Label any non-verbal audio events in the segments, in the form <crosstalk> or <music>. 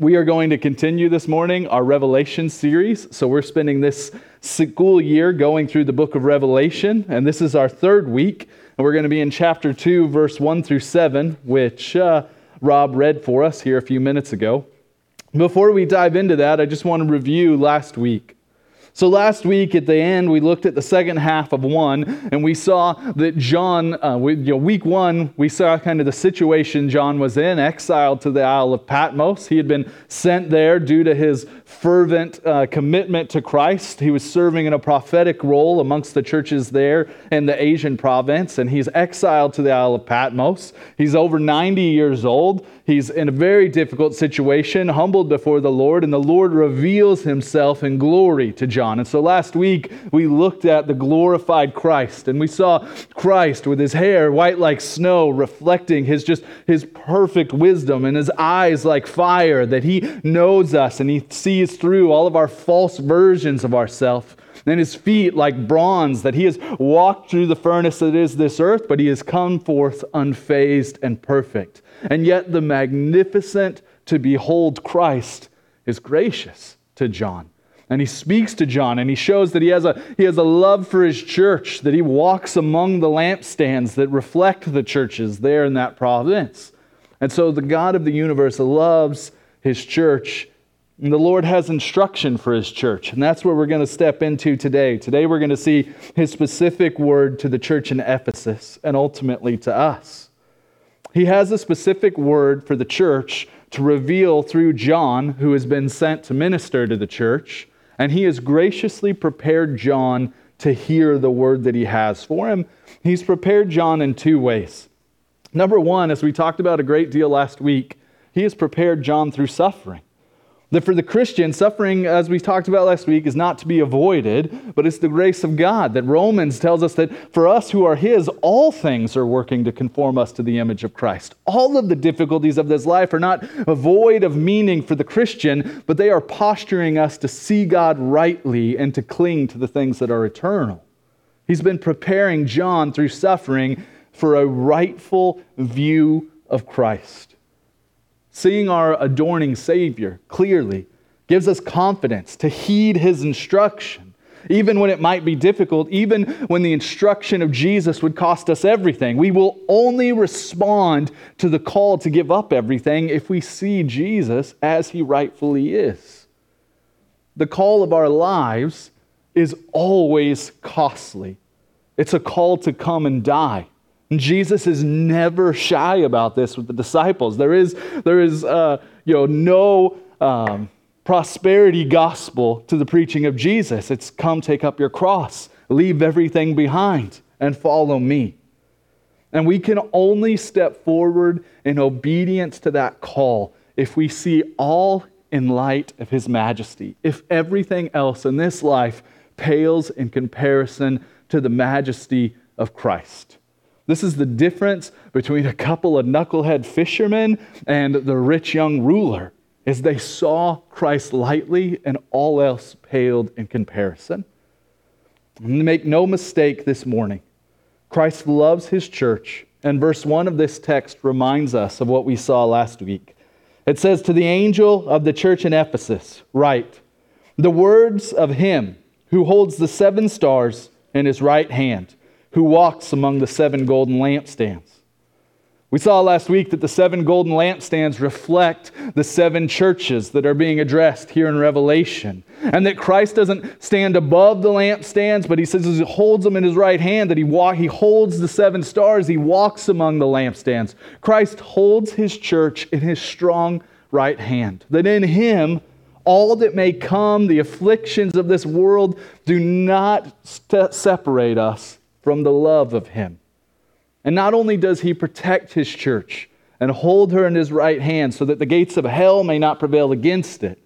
We are going to continue this morning our Revelation series. So, we're spending this school year going through the book of Revelation, and this is our third week. And we're going to be in chapter 2, verse 1 through 7, which uh, Rob read for us here a few minutes ago. Before we dive into that, I just want to review last week. So, last week at the end, we looked at the second half of one, and we saw that John, uh, we, you know, week one, we saw kind of the situation John was in, exiled to the Isle of Patmos. He had been sent there due to his fervent uh, commitment to Christ. He was serving in a prophetic role amongst the churches there in the Asian province, and he's exiled to the Isle of Patmos. He's over 90 years old. He's in a very difficult situation, humbled before the Lord, and the Lord reveals himself in glory to John. And so last week we looked at the glorified Christ, and we saw Christ with his hair white like snow, reflecting his just his perfect wisdom, and his eyes like fire, that he knows us and he sees through all of our false versions of ourselves and his feet like bronze, that he has walked through the furnace that is this earth, but he has come forth unfazed and perfect. And yet, the magnificent to behold Christ is gracious to John. And he speaks to John and he shows that he has, a, he has a love for his church, that he walks among the lampstands that reflect the churches there in that province. And so the God of the universe loves his church. And the Lord has instruction for his church. And that's what we're going to step into today. Today we're going to see his specific word to the church in Ephesus and ultimately to us. He has a specific word for the church to reveal through John, who has been sent to minister to the church, and he has graciously prepared John to hear the word that he has for him. He's prepared John in two ways. Number one, as we talked about a great deal last week, he has prepared John through suffering. That for the Christian, suffering, as we talked about last week, is not to be avoided, but it's the grace of God. That Romans tells us that for us who are His, all things are working to conform us to the image of Christ. All of the difficulties of this life are not void of meaning for the Christian, but they are posturing us to see God rightly and to cling to the things that are eternal. He's been preparing John through suffering for a rightful view of Christ. Seeing our adorning Savior clearly gives us confidence to heed his instruction, even when it might be difficult, even when the instruction of Jesus would cost us everything. We will only respond to the call to give up everything if we see Jesus as he rightfully is. The call of our lives is always costly. It's a call to come and die. Jesus is never shy about this with the disciples. There is, there is uh, you know, no um, prosperity gospel to the preaching of Jesus. It's come take up your cross, leave everything behind, and follow me. And we can only step forward in obedience to that call if we see all in light of His majesty, if everything else in this life pales in comparison to the majesty of Christ. This is the difference between a couple of knucklehead fishermen and the rich young ruler, is they saw Christ lightly and all else paled in comparison. And make no mistake this morning, Christ loves his church, and verse 1 of this text reminds us of what we saw last week. It says, To the angel of the church in Ephesus, write, The words of him who holds the seven stars in his right hand who walks among the seven golden lampstands. We saw last week that the seven golden lampstands reflect the seven churches that are being addressed here in Revelation. And that Christ doesn't stand above the lampstands, but he says he holds them in his right hand, that he, he holds the seven stars, he walks among the lampstands. Christ holds his church in his strong right hand. That in him, all that may come, the afflictions of this world, do not st- separate us from the love of Him. And not only does He protect His church and hold her in His right hand so that the gates of hell may not prevail against it,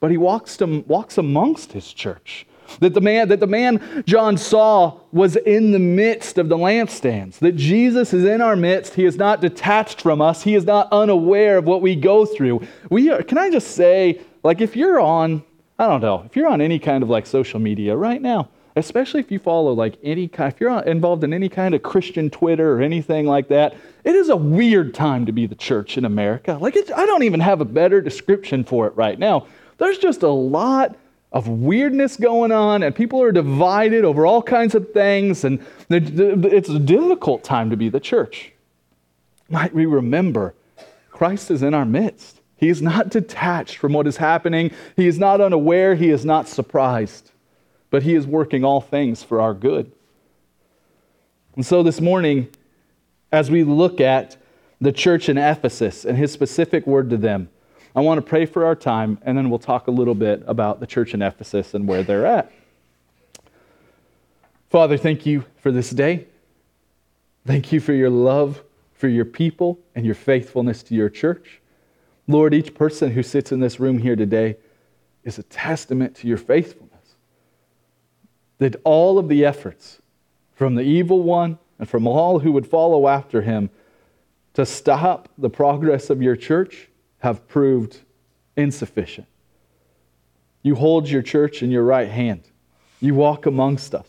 but He walks, to, walks amongst His church. That the, man, that the man John saw was in the midst of the lampstands. That Jesus is in our midst. He is not detached from us. He is not unaware of what we go through. We are, can I just say, like, if you're on, I don't know, if you're on any kind of like social media right now, especially if you follow like any kind, if you're involved in any kind of Christian Twitter or anything like that, it is a weird time to be the church in America. Like, I don't even have a better description for it right now. There's just a lot of weirdness going on, and people are divided over all kinds of things, and it's a difficult time to be the church. Might we remember Christ is in our midst? He is not detached from what is happening, He is not unaware, He is not surprised, but He is working all things for our good. And so this morning, as we look at the church in Ephesus and His specific word to them, I want to pray for our time, and then we'll talk a little bit about the church in Ephesus and where they're at. Father, thank you for this day. Thank you for your love for your people and your faithfulness to your church. Lord, each person who sits in this room here today is a testament to your faithfulness. That all of the efforts from the evil one and from all who would follow after him to stop the progress of your church have proved insufficient. You hold your church in your right hand, you walk amongst us.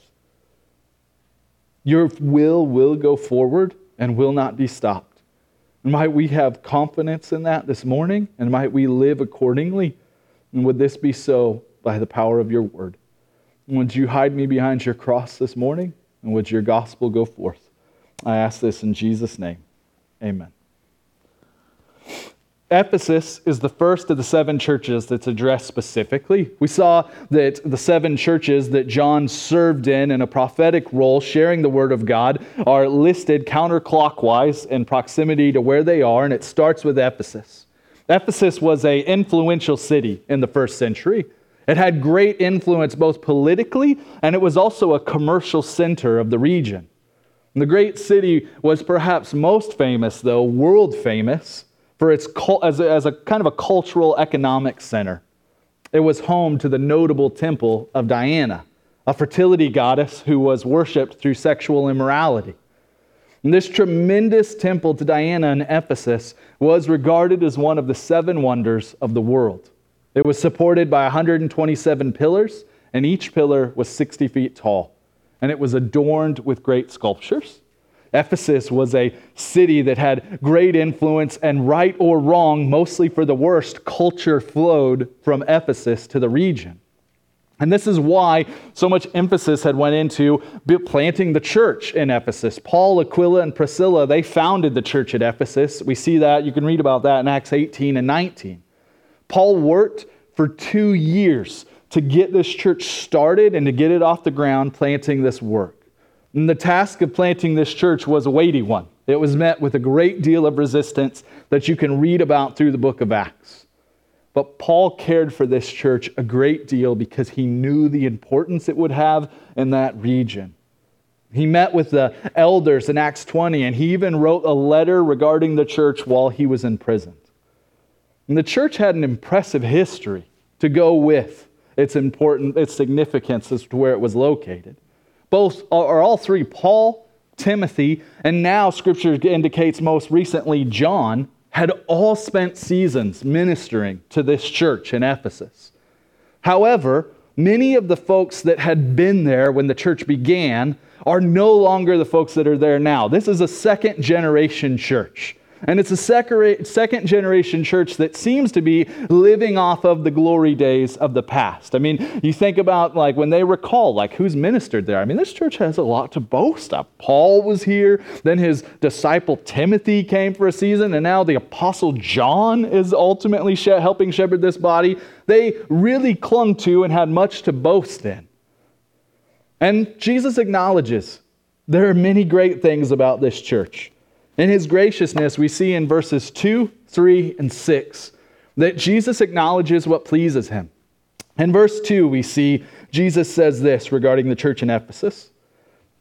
Your will will go forward and will not be stopped. And might we have confidence in that this morning, and might we live accordingly? And would this be so by the power of your word? Would you hide me behind your cross this morning? And would your gospel go forth? I ask this in Jesus' name. Amen. Ephesus is the first of the seven churches that's addressed specifically. We saw that the seven churches that John served in in a prophetic role, sharing the word of God, are listed counterclockwise in proximity to where they are, and it starts with Ephesus. Ephesus was a influential city in the first century. It had great influence both politically and it was also a commercial center of the region. The great city was perhaps most famous, though, world famous for its as a, as a kind of a cultural economic center. It was home to the notable temple of Diana, a fertility goddess who was worshipped through sexual immorality. And this tremendous temple to Diana in Ephesus was regarded as one of the seven wonders of the world. It was supported by 127 pillars, and each pillar was 60 feet tall. And it was adorned with great sculptures. Ephesus was a city that had great influence, and right or wrong, mostly for the worst, culture flowed from Ephesus to the region. And this is why so much emphasis had went into planting the church in Ephesus. Paul, Aquila, and Priscilla, they founded the church at Ephesus. We see that, you can read about that in Acts 18 and 19. Paul worked for two years to get this church started and to get it off the ground, planting this work. And the task of planting this church was a weighty one. It was met with a great deal of resistance that you can read about through the book of Acts. But Paul cared for this church a great deal because he knew the importance it would have in that region. He met with the elders in Acts 20, and he even wrote a letter regarding the church while he was in prison. And the church had an impressive history to go with its important its significance as to where it was located. Both are all three Paul, Timothy, and now scripture indicates most recently John had all spent seasons ministering to this church in Ephesus. However, many of the folks that had been there when the church began are no longer the folks that are there now. This is a second generation church. And it's a second generation church that seems to be living off of the glory days of the past. I mean, you think about like when they recall, like who's ministered there. I mean, this church has a lot to boast of. Paul was here, then his disciple Timothy came for a season, and now the apostle John is ultimately helping shepherd this body. They really clung to and had much to boast in. And Jesus acknowledges there are many great things about this church. In his graciousness, we see in verses 2, 3, and 6 that Jesus acknowledges what pleases him. In verse 2, we see Jesus says this regarding the church in Ephesus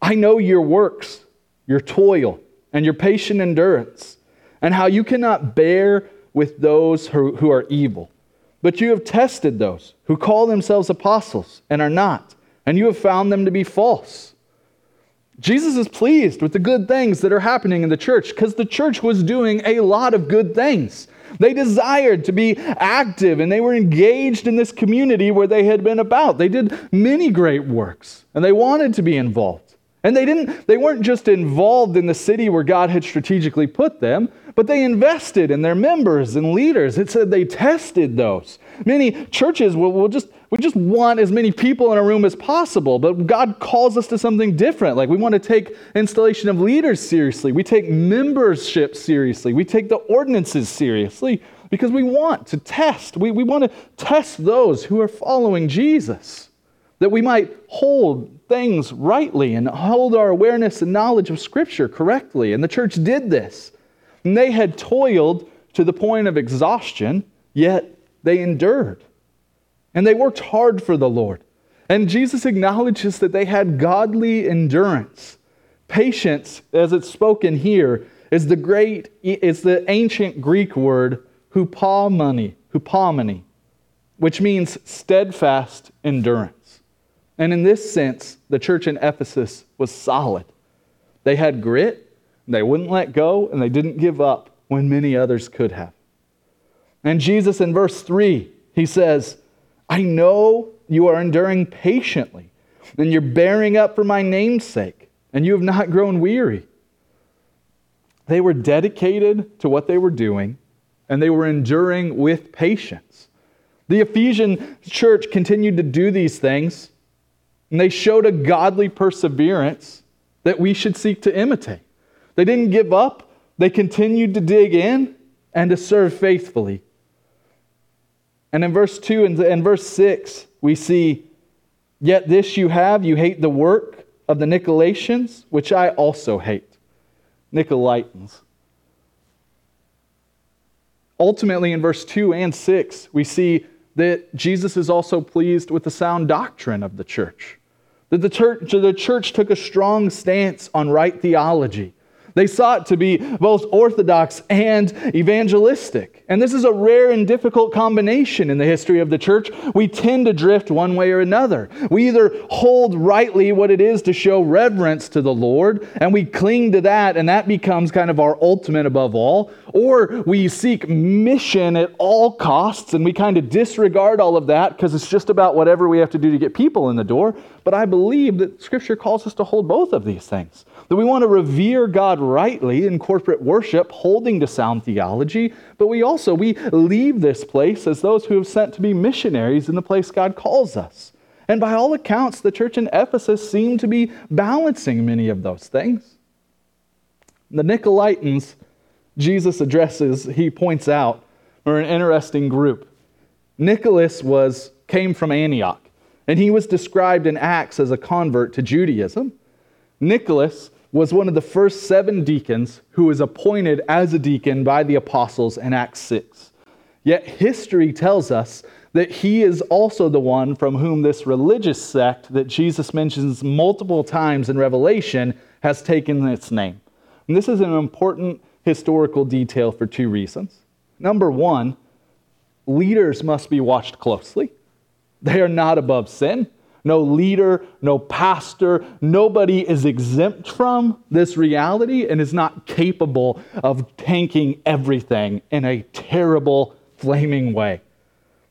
I know your works, your toil, and your patient endurance, and how you cannot bear with those who, who are evil. But you have tested those who call themselves apostles and are not, and you have found them to be false. Jesus is pleased with the good things that are happening in the church because the church was doing a lot of good things. They desired to be active and they were engaged in this community where they had been about. They did many great works and they wanted to be involved. And they didn't they weren't just involved in the city where God had strategically put them, but they invested in their members and leaders. It said they tested those. Many churches will, will just we just want as many people in a room as possible, but God calls us to something different. Like we want to take installation of leaders seriously. We take membership seriously. We take the ordinances seriously because we want to test. We, we want to test those who are following Jesus, that we might hold things rightly and hold our awareness and knowledge of Scripture correctly. And the church did this. And they had toiled to the point of exhaustion, yet they endured. And they worked hard for the Lord. And Jesus acknowledges that they had godly endurance. Patience, as it's spoken here, is the great, is the ancient Greek word hupomone, which means steadfast endurance. And in this sense, the church in Ephesus was solid. They had grit, they wouldn't let go, and they didn't give up when many others could have. And Jesus in verse 3, he says, I know you are enduring patiently, and you're bearing up for my name's sake, and you have not grown weary. They were dedicated to what they were doing, and they were enduring with patience. The Ephesian church continued to do these things and they showed a godly perseverance that we should seek to imitate. They didn't give up, they continued to dig in and to serve faithfully. And in verse 2 and, and verse 6, we see, Yet this you have, you hate the work of the Nicolaitans, which I also hate. Nicolaitans. Ultimately, in verse 2 and 6, we see that Jesus is also pleased with the sound doctrine of the church. That the church, the church took a strong stance on right theology. They sought to be both orthodox and evangelistic. And this is a rare and difficult combination in the history of the church. We tend to drift one way or another. We either hold rightly what it is to show reverence to the Lord, and we cling to that, and that becomes kind of our ultimate above all, or we seek mission at all costs, and we kind of disregard all of that because it's just about whatever we have to do to get people in the door. But I believe that Scripture calls us to hold both of these things that we want to revere God rightly in corporate worship, holding to sound theology, but we also we leave this place as those who have sent to be missionaries in the place God calls us. And by all accounts, the church in Ephesus seemed to be balancing many of those things. The Nicolaitans, Jesus addresses, he points out, are an interesting group. Nicholas was came from Antioch, and he was described in Acts as a convert to Judaism. Nicholas was one of the first seven deacons who was appointed as a deacon by the apostles in Acts 6. Yet history tells us that he is also the one from whom this religious sect that Jesus mentions multiple times in Revelation has taken its name. And this is an important historical detail for two reasons. Number one, leaders must be watched closely. They are not above sin no leader, no pastor, nobody is exempt from this reality and is not capable of tanking everything in a terrible, flaming way.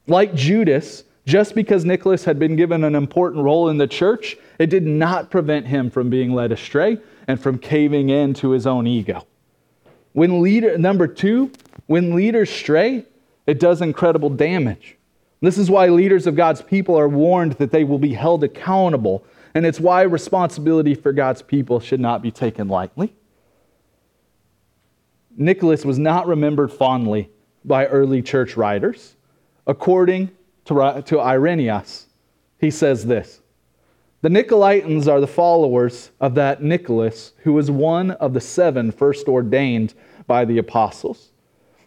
Like Judas, just because Nicholas had been given an important role in the church, it did not prevent him from being led astray and from caving in to his own ego. When leader number 2, when leaders stray, it does incredible damage. This is why leaders of God's people are warned that they will be held accountable, and it's why responsibility for God's people should not be taken lightly. Nicholas was not remembered fondly by early church writers. According to, to Irenaeus, he says this The Nicolaitans are the followers of that Nicholas who was one of the seven first ordained by the apostles.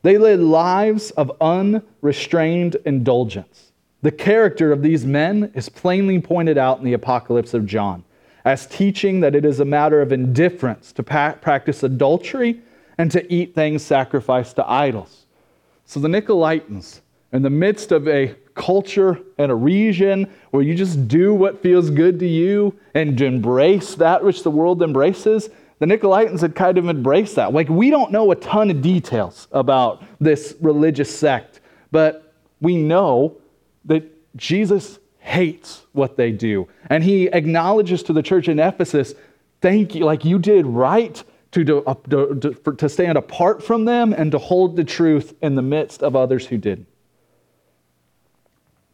They led lives of unrestrained indulgence. The character of these men is plainly pointed out in the Apocalypse of John as teaching that it is a matter of indifference to pa- practice adultery and to eat things sacrificed to idols. So the Nicolaitans, in the midst of a culture and a region where you just do what feels good to you and embrace that which the world embraces, the Nicolaitans had kind of embraced that. Like, we don't know a ton of details about this religious sect, but we know that Jesus hates what they do. And he acknowledges to the church in Ephesus, thank you, like you did right to, uh, to, to, to stand apart from them and to hold the truth in the midst of others who didn't.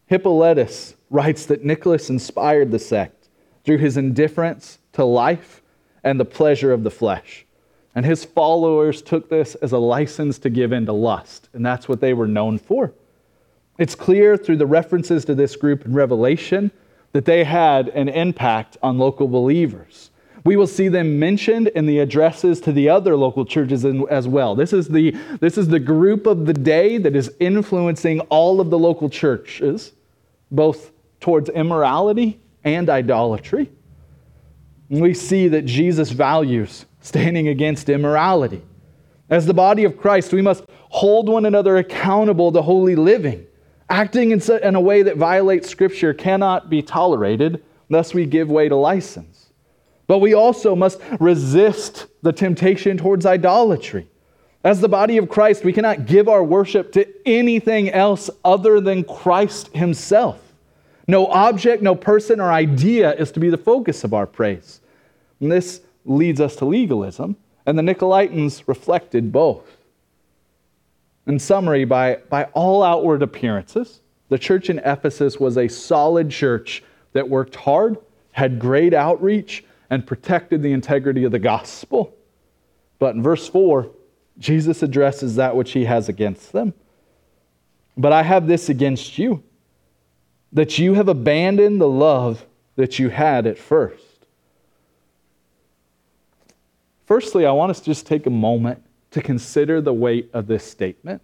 Hippolytus writes that Nicholas inspired the sect through his indifference to life and the pleasure of the flesh. And his followers took this as a license to give in to lust, and that's what they were known for. It's clear through the references to this group in Revelation that they had an impact on local believers. We will see them mentioned in the addresses to the other local churches as well. This is the, this is the group of the day that is influencing all of the local churches, both towards immorality and idolatry. We see that Jesus values standing against immorality. As the body of Christ, we must hold one another accountable to holy living. Acting in a way that violates Scripture cannot be tolerated, thus, we give way to license. But we also must resist the temptation towards idolatry. As the body of Christ, we cannot give our worship to anything else other than Christ Himself. No object, no person, or idea is to be the focus of our praise. And this leads us to legalism, and the Nicolaitans reflected both. In summary, by, by all outward appearances, the church in Ephesus was a solid church that worked hard, had great outreach, and protected the integrity of the gospel. But in verse 4, Jesus addresses that which he has against them. But I have this against you that you have abandoned the love that you had at first. Firstly, I want us to just take a moment to consider the weight of this statement.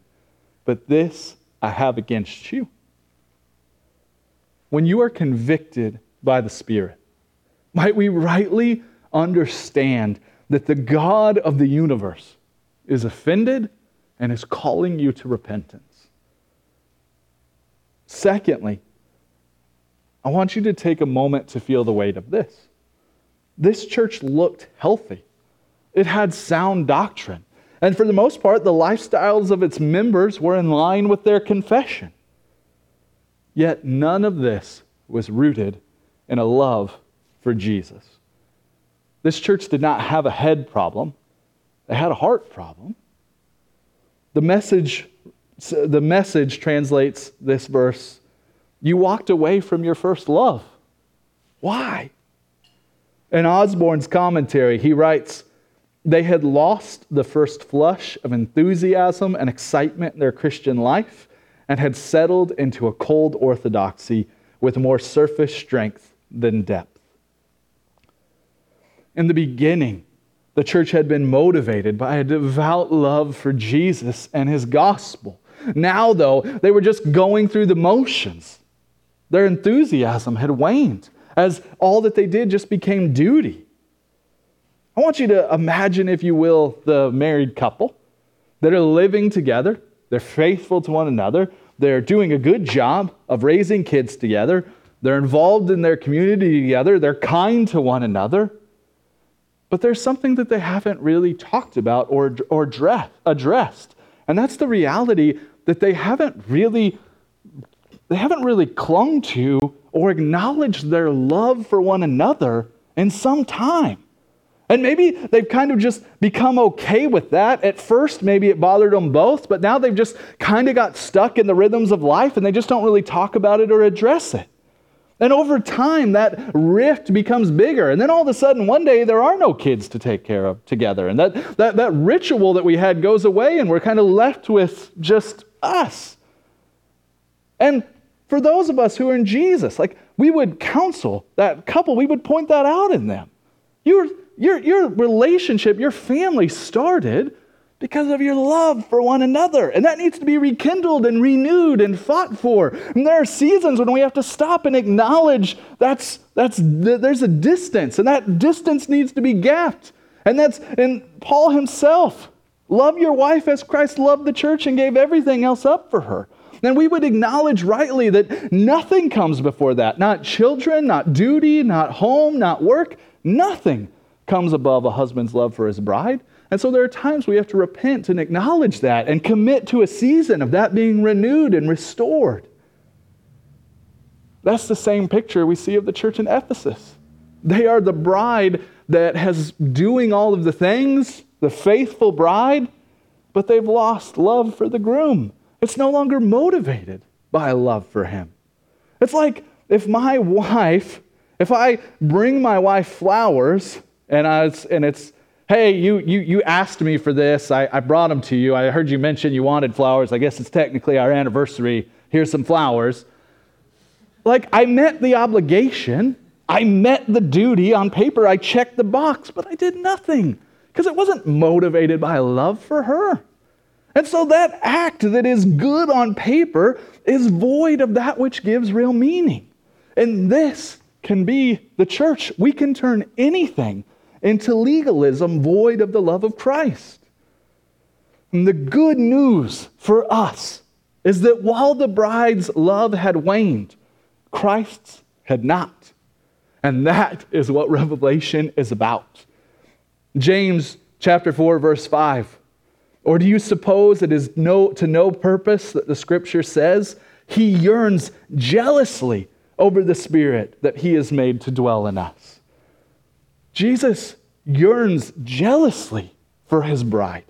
But this I have against you. When you are convicted by the Spirit, might we rightly understand that the God of the universe is offended and is calling you to repentance? Secondly, I want you to take a moment to feel the weight of this. This church looked healthy, it had sound doctrine. And for the most part, the lifestyles of its members were in line with their confession. Yet none of this was rooted in a love for Jesus. This church did not have a head problem, they had a heart problem. The message, the message translates this verse you walked away from your first love. Why? In Osborne's commentary, he writes, they had lost the first flush of enthusiasm and excitement in their Christian life and had settled into a cold orthodoxy with more surface strength than depth. In the beginning, the church had been motivated by a devout love for Jesus and his gospel. Now, though, they were just going through the motions. Their enthusiasm had waned as all that they did just became duty. I want you to imagine, if you will, the married couple that are living together. They're faithful to one another. They're doing a good job of raising kids together. They're involved in their community together. They're kind to one another. But there's something that they haven't really talked about or, or addressed. And that's the reality that they haven't really they haven't really clung to or acknowledged their love for one another in some time. And maybe they've kind of just become okay with that. At first, maybe it bothered them both, but now they've just kind of got stuck in the rhythms of life and they just don't really talk about it or address it. And over time, that rift becomes bigger. And then all of a sudden, one day, there are no kids to take care of together. And that, that, that ritual that we had goes away, and we're kind of left with just us. And for those of us who are in Jesus, like we would counsel that couple, we would point that out in them. Your, your, your relationship, your family started because of your love for one another. And that needs to be rekindled and renewed and fought for. And there are seasons when we have to stop and acknowledge that's, that's, there's a distance, and that distance needs to be gapped. And that's, and Paul himself, love your wife as Christ loved the church and gave everything else up for her then we would acknowledge rightly that nothing comes before that. Not children, not duty, not home, not work, nothing. comes above a husband's love for his bride. And so there are times we have to repent and acknowledge that and commit to a season of that being renewed and restored. That's the same picture we see of the church in Ephesus. They are the bride that has doing all of the things, the faithful bride, but they've lost love for the groom. It's no longer motivated by love for him. It's like if my <laughs> wife, if I bring my wife flowers and, I, and it's, hey, you, you, you asked me for this, I, I brought them to you, I heard you mention you wanted flowers, I guess it's technically our anniversary, here's some flowers. Like, I met the obligation, I met the duty on paper, I checked the box, but I did nothing because it wasn't motivated by love for her. And so that act that is good on paper is void of that which gives real meaning. And this can be the church. We can turn anything into legalism void of the love of Christ. And the good news for us is that while the bride's love had waned, Christ's had not. And that is what Revelation is about. James chapter 4 verse 5 or do you suppose it is no, to no purpose that the scripture says he yearns jealously over the spirit that he has made to dwell in us? Jesus yearns jealously for his bride.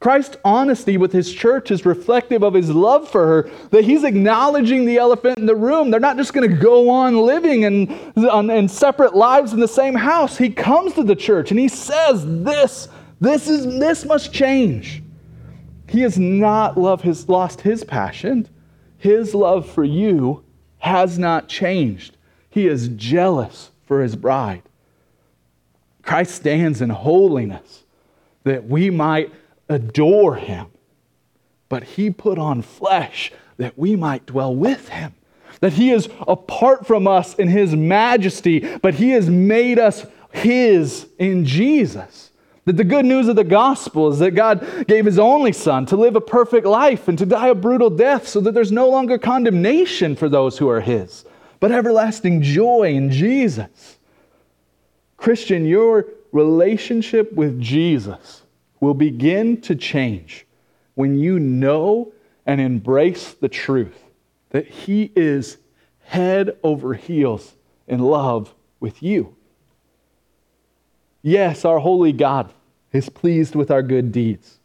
Christ's honesty with his church is reflective of his love for her, that he's acknowledging the elephant in the room. They're not just going to go on living in, in separate lives in the same house. He comes to the church and he says, This this, is, this must change. He has not loved his, lost his passion. His love for you has not changed. He is jealous for his bride. Christ stands in holiness that we might adore him. But he put on flesh that we might dwell with him. That he is apart from us in his majesty, but he has made us his in Jesus. That the good news of the gospel is that God gave his only son to live a perfect life and to die a brutal death so that there's no longer condemnation for those who are his, but everlasting joy in Jesus. Christian, your relationship with Jesus will begin to change when you know and embrace the truth that he is head over heels in love with you. Yes, our holy God is pleased with our good deeds.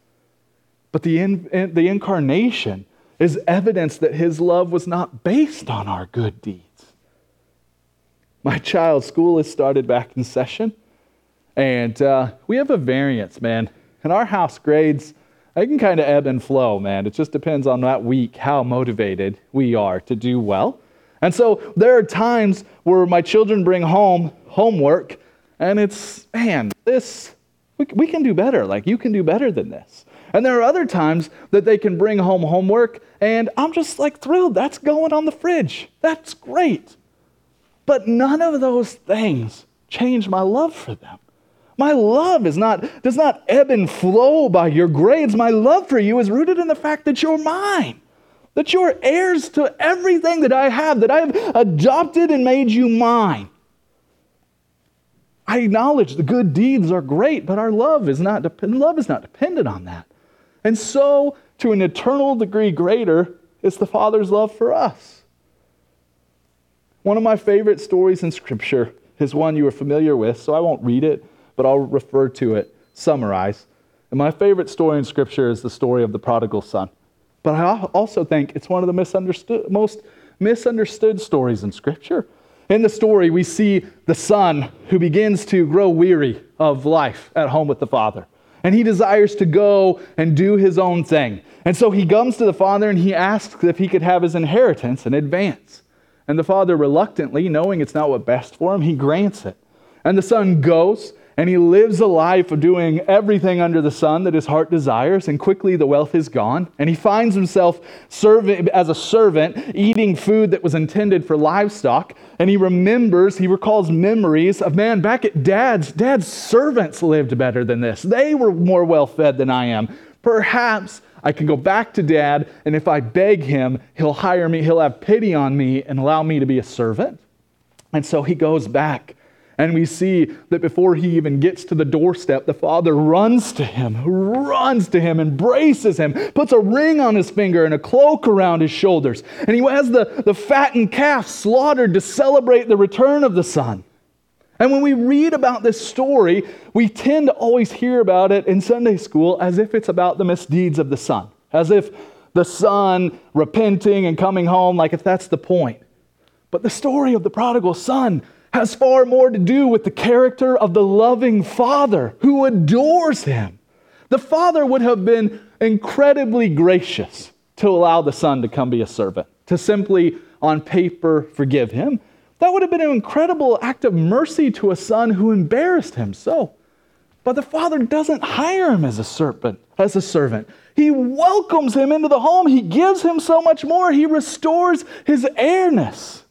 But the, in, the incarnation is evidence that his love was not based on our good deeds. My child, school has started back in session, and uh, we have a variance, man. In our house, grades, they can kind of ebb and flow, man. It just depends on that week how motivated we are to do well. And so there are times where my children bring home homework and it's, man, this, we, we can do better. Like, you can do better than this. And there are other times that they can bring home homework, and I'm just like thrilled. That's going on the fridge. That's great. But none of those things change my love for them. My love is not, does not ebb and flow by your grades. My love for you is rooted in the fact that you're mine, that you're heirs to everything that I have, that I've adopted and made you mine. I acknowledge the good deeds are great, but our love is not, love is not dependent on that. And so, to an eternal degree greater, is the Father's love for us. One of my favorite stories in Scripture is one you are familiar with, so I won't read it, but I'll refer to it, summarize. And my favorite story in Scripture is the story of the prodigal son. But I also think it's one of the misunderstood, most misunderstood stories in Scripture. In the story, we see the son who begins to grow weary of life at home with the father. And he desires to go and do his own thing. And so he comes to the father and he asks if he could have his inheritance in advance. And the father, reluctantly, knowing it's not what best for him, he grants it. And the son goes and he lives a life of doing everything under the sun that his heart desires, and quickly the wealth is gone. And he finds himself serving, as a servant, eating food that was intended for livestock. And he remembers, he recalls memories of man, back at dad's, dad's servants lived better than this. They were more well fed than I am. Perhaps I can go back to dad, and if I beg him, he'll hire me, he'll have pity on me, and allow me to be a servant. And so he goes back And we see that before he even gets to the doorstep, the father runs to him, runs to him, embraces him, puts a ring on his finger and a cloak around his shoulders. And he has the, the fattened calf slaughtered to celebrate the return of the son. And when we read about this story, we tend to always hear about it in Sunday school as if it's about the misdeeds of the son, as if the son repenting and coming home, like if that's the point. But the story of the prodigal son has far more to do with the character of the loving father who adores him. The father would have been incredibly gracious to allow the son to come be a servant, to simply on paper forgive him. That would have been an incredible act of mercy to a son who embarrassed him so. But the father doesn't hire him as a servant, as a servant. He welcomes him into the home. He gives him so much more. He restores his heirness.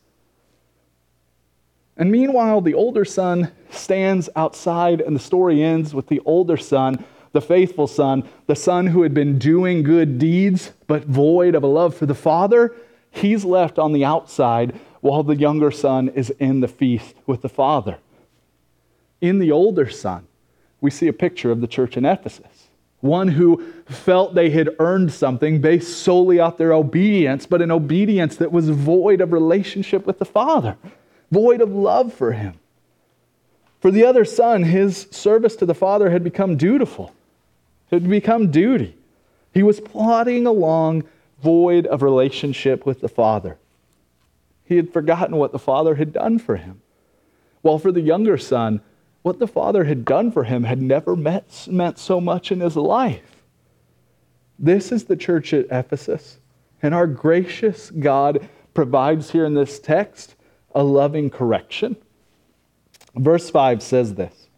And meanwhile, the older son stands outside, and the story ends with the older son, the faithful son, the son who had been doing good deeds but void of a love for the father. He's left on the outside while the younger son is in the feast with the father. In the older son, we see a picture of the church in Ephesus one who felt they had earned something based solely off their obedience, but an obedience that was void of relationship with the Father void of love for him. For the other son, his service to the father had become dutiful, it had become duty. He was plodding along void of relationship with the father. He had forgotten what the father had done for him. While for the younger son, what the father had done for him had never met, meant so much in his life. This is the church at Ephesus. And our gracious God provides here in this text a loving correction. Verse 5 says this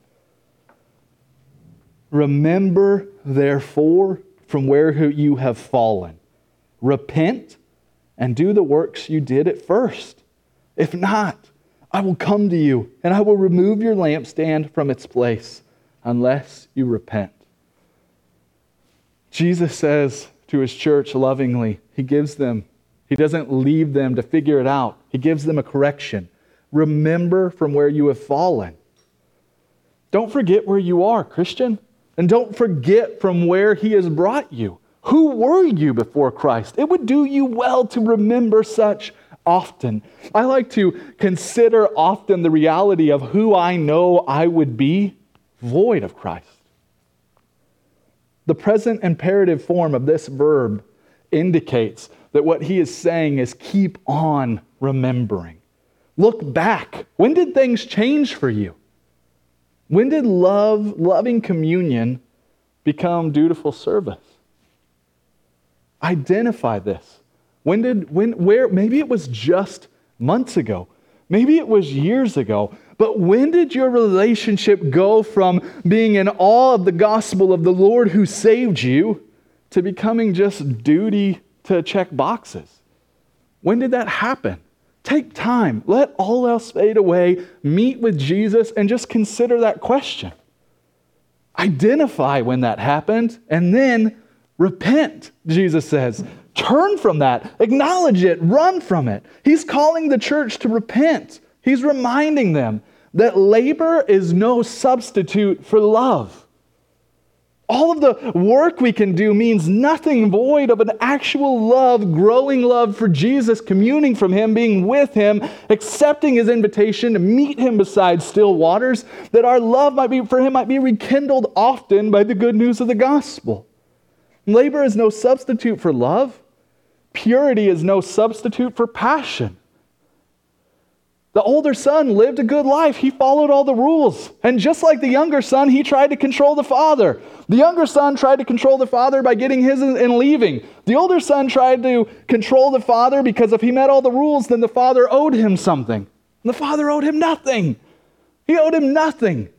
Remember, therefore, from where you have fallen. Repent and do the works you did at first. If not, I will come to you and I will remove your lampstand from its place unless you repent. Jesus says to his church lovingly, He gives them he doesn't leave them to figure it out, He gives them a correction. Remember from where you have fallen. Don't forget where you are, Christian. And don't forget from where He has brought you. Who were you before Christ? It would do you well to remember such often. I like to consider often the reality of who I know I would be void of Christ. The present imperative form of this verb indicates that what he is saying is keep on remembering. Look back. When did things change for you? When did love, loving communion, become dutiful service? Identify this. When did, when, where, maybe it was just months ago. Maybe it was years ago. But when did your relationship go from being in awe of the gospel of the Lord who saved you to becoming just duty to check boxes. When did that happen? Take time, let all else fade away, meet with Jesus, and just consider that question. Identify when that happened, and then repent, Jesus says. Turn from that, acknowledge it, run from it. He's calling the church to repent. He's reminding them that labor is no substitute for love. All of the work we can do means nothing void of an actual love, growing love for Jesus, communing from Him, being with Him, accepting His invitation to meet Him beside still waters, that our love might be, for Him might be rekindled often by the good news of the gospel. Labor is no substitute for love, purity is no substitute for passion. The older son lived a good life. He followed all the rules. And just like the younger son, he tried to control the father. The younger son tried to control the father by getting his and leaving. The older son tried to control the father because if he met all the rules, then the father owed him something. And the father owed him nothing. He owed him nothing.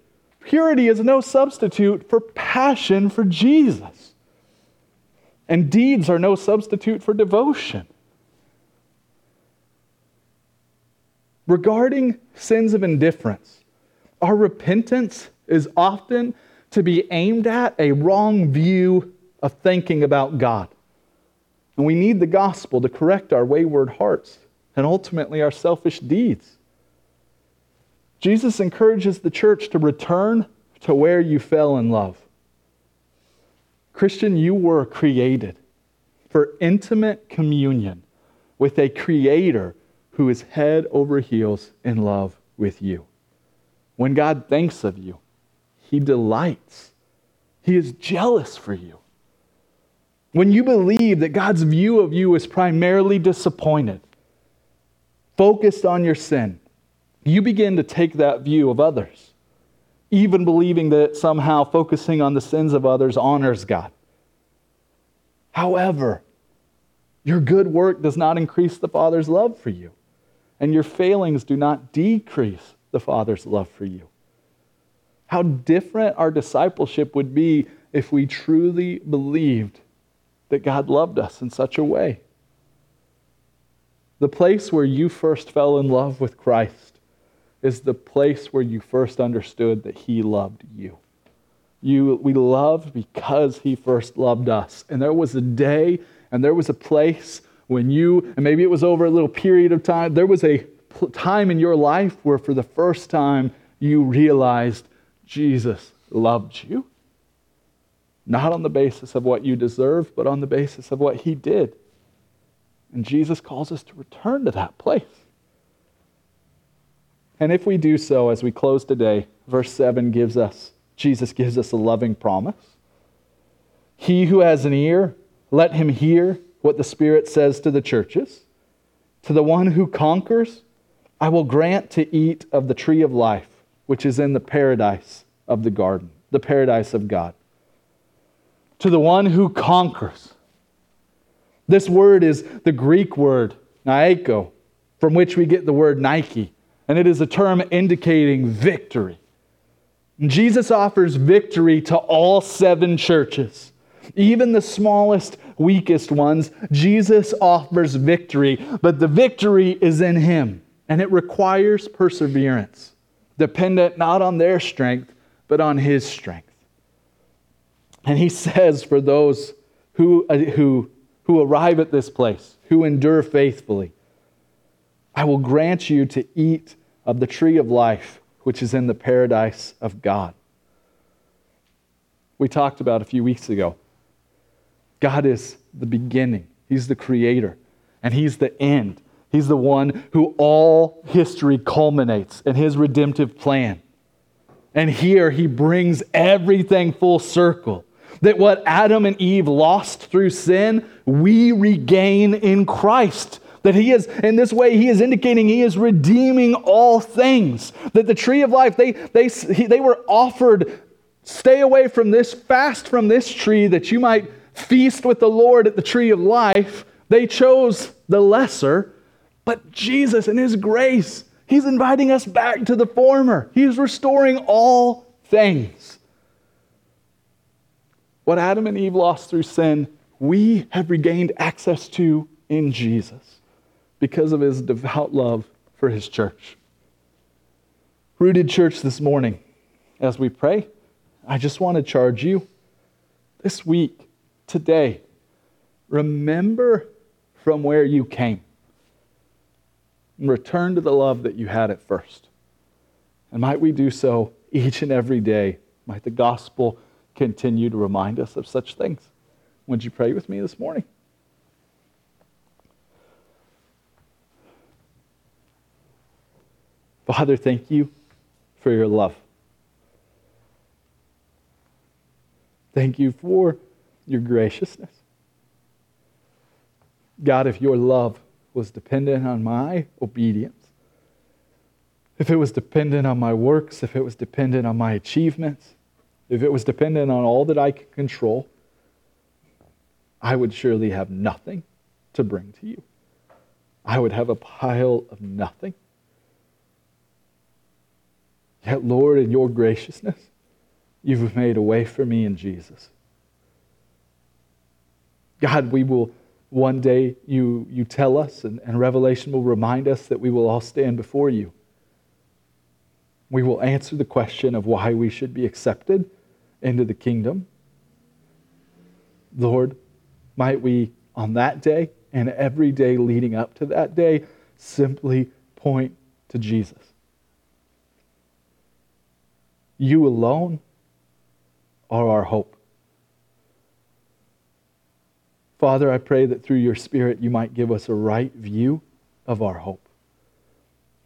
Purity is no substitute for passion for Jesus. And deeds are no substitute for devotion. Regarding sins of indifference, our repentance is often to be aimed at a wrong view of thinking about God. And we need the gospel to correct our wayward hearts and ultimately our selfish deeds. Jesus encourages the church to return to where you fell in love. Christian, you were created for intimate communion with a creator who is head over heels in love with you. When God thinks of you, he delights. He is jealous for you. When you believe that God's view of you is primarily disappointed, focused on your sin, you begin to take that view of others, even believing that somehow focusing on the sins of others honors God. However, your good work does not increase the Father's love for you, and your failings do not decrease the Father's love for you. How different our discipleship would be if we truly believed that God loved us in such a way. The place where you first fell in love with Christ is the place where you first understood that He loved you. You, we loved because He first loved us. And there was a day and there was a place when you, and maybe it was over a little period of time, there was a time in your life where for the first time you realized Jesus loved you. Not on the basis of what you deserved, but on the basis of what he did. And Jesus calls us to return to that place. And if we do so as we close today, verse 7 gives us, Jesus gives us a loving promise. He who has an ear, let him hear what the Spirit says to the churches. To the one who conquers, I will grant to eat of the tree of life, which is in the paradise of the garden, the paradise of God. To the one who conquers. This word is the Greek word, nikao, from which we get the word Nike, and it is a term indicating victory. Jesus offers victory to all seven churches. Even the smallest, weakest ones, Jesus offers victory, but the victory is in Him, and it requires perseverance, dependent not on their strength, but on His strength. And He says, for those who, uh, who, who arrive at this place, who endure faithfully, I will grant you to eat of the tree of life, which is in the paradise of God. We talked about a few weeks ago God is the beginning, He's the creator, and He's the end. He's the one who all history culminates in His redemptive plan. And here He brings everything full circle. That what Adam and Eve lost through sin, we regain in Christ. That he is, in this way, he is indicating he is redeeming all things. That the tree of life, they, they, they were offered, stay away from this, fast from this tree that you might feast with the Lord at the tree of life, they chose the lesser. But Jesus, in His grace, He's inviting us back to the former. He's restoring all things. What Adam and Eve lost through sin, we have regained access to in Jesus because of His devout love for His church. Rooted Church this morning, as we pray, I just want to charge you this week today, remember from where you came and return to the love that you had at first. And might we do so each and every day? Might the gospel continue to remind us of such things? Would you pray with me this morning? Father, thank you for your love. Thank you for your graciousness. God, if your love was dependent on my obedience, if it was dependent on my works, if it was dependent on my achievements, if it was dependent on all that I could control, I would surely have nothing to bring to you. I would have a pile of nothing. Yet, Lord, in your graciousness, you've made a way for me in Jesus. God, we will one day, you, you tell us, and, and Revelation will remind us that we will all stand before you. We will answer the question of why we should be accepted into the kingdom. Lord, might we on that day and every day leading up to that day simply point to Jesus. You alone are our hope. Father, I pray that through your Spirit you might give us a right view of our hope,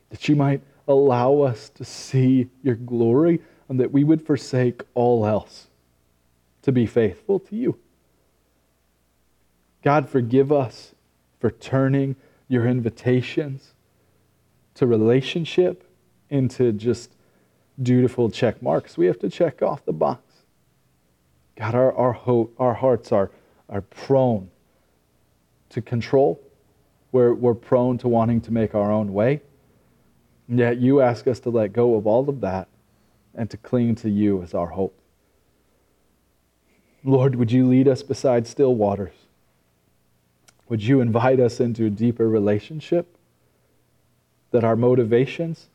that you might allow us to see your glory, and that we would forsake all else to be faithful to you. God, forgive us for turning your invitations to relationship into just dutiful check marks. We have to check off the box. God, our, our, hope, our hearts are, are prone to control. We're, we're prone to wanting to make our own way. And yet you ask us to let go of all of that and to cling to you as our hope. Lord, would you lead us beside still waters? Would you invite us into a deeper relationship? That our motivations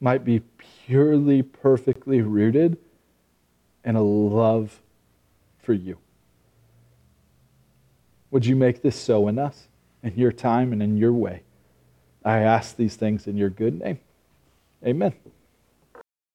might be purely, perfectly rooted in a love for you. Would you make this so in us, in your time and in your way? I ask these things in your good name. Amen.